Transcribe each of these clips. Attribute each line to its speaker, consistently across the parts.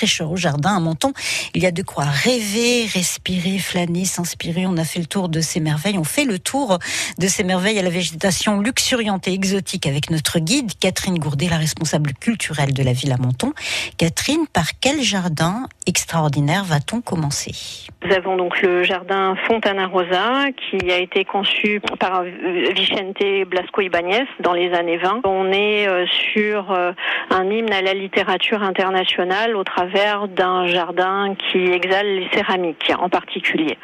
Speaker 1: fraîcheur au jardin à Menton. Il y a de quoi rêver, respirer, flâner, s'inspirer. On a fait le tour de ces merveilles. On fait le tour de ces merveilles à la végétation luxuriante et exotique avec notre guide Catherine Gourdet, la responsable culturelle de la ville à Menton. Catherine, par quel jardin extraordinaire va-t-on commencer?
Speaker 2: Nous avons donc le jardin Fontana Rosa qui a été conçu par Vicente Blasco Ibáñez dans les années 20. On est euh, sur euh, un hymne à la littérature internationale au travers d'un jardin qui exhale les céramiques en particulier.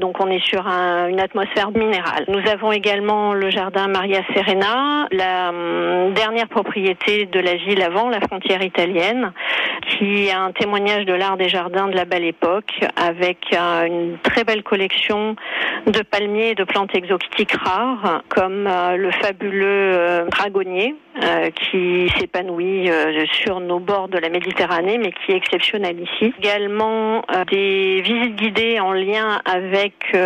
Speaker 2: Donc on est sur une atmosphère minérale. Nous avons également le jardin Maria Serena, la hum, dernière propriété de la ville avant la frontière italienne, qui est un témoignage de l'art des jardins de la belle époque, avec euh, une très belle collection de palmiers et de plantes exotiques rares, comme euh, le fabuleux euh, dragonnier, qui s'épanouit sur nos bords de la Méditerranée, mais qui est exceptionnel ici. Également des visites guidées en lien avec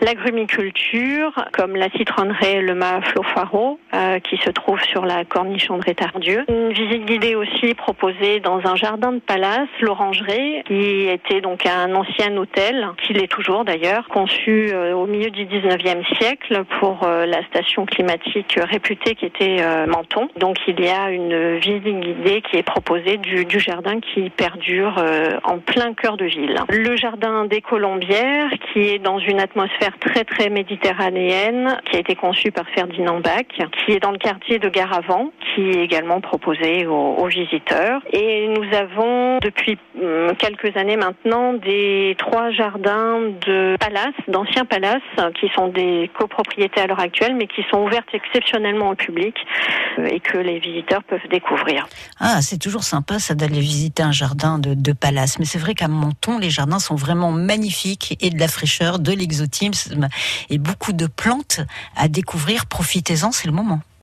Speaker 2: l'agrumiculture, comme la citronnerie le Flofaro, euh, qui se trouve sur la corniche André Tardieu. Une visite guidée aussi proposée dans un jardin de palace, l'Orangerie, qui était donc un ancien hôtel, qui l'est toujours d'ailleurs, conçu euh, au milieu du 19e siècle pour euh, la station climatique réputée qui était euh, Menton. Donc il y a une visite guidée qui est proposée du jardin qui perdure en plein cœur de ville. Le jardin des Colombières, qui est dans une atmosphère très très méditerranéenne qui a été conçue par Ferdinand Bach, qui est dans le quartier de Garavant, qui est également proposé aux, visiteurs. Et nous avons depuis hum, quelques années maintenant des trois jardins de palaces, d'anciens palaces, qui sont des copropriétés à l'heure actuelle, mais qui sont ouvertes exceptionnellement au public euh, et que les visiteurs peuvent découvrir.
Speaker 1: Ah, c'est toujours sympa ça d'aller visiter un jardin de, de palace, mais c'est vrai qu'à Menton, les jardins sont vraiment magnifiques et de la fraîcheur, de l'exotisme et beaucoup de plantes à découvrir. Profitez-en, c'est le moment.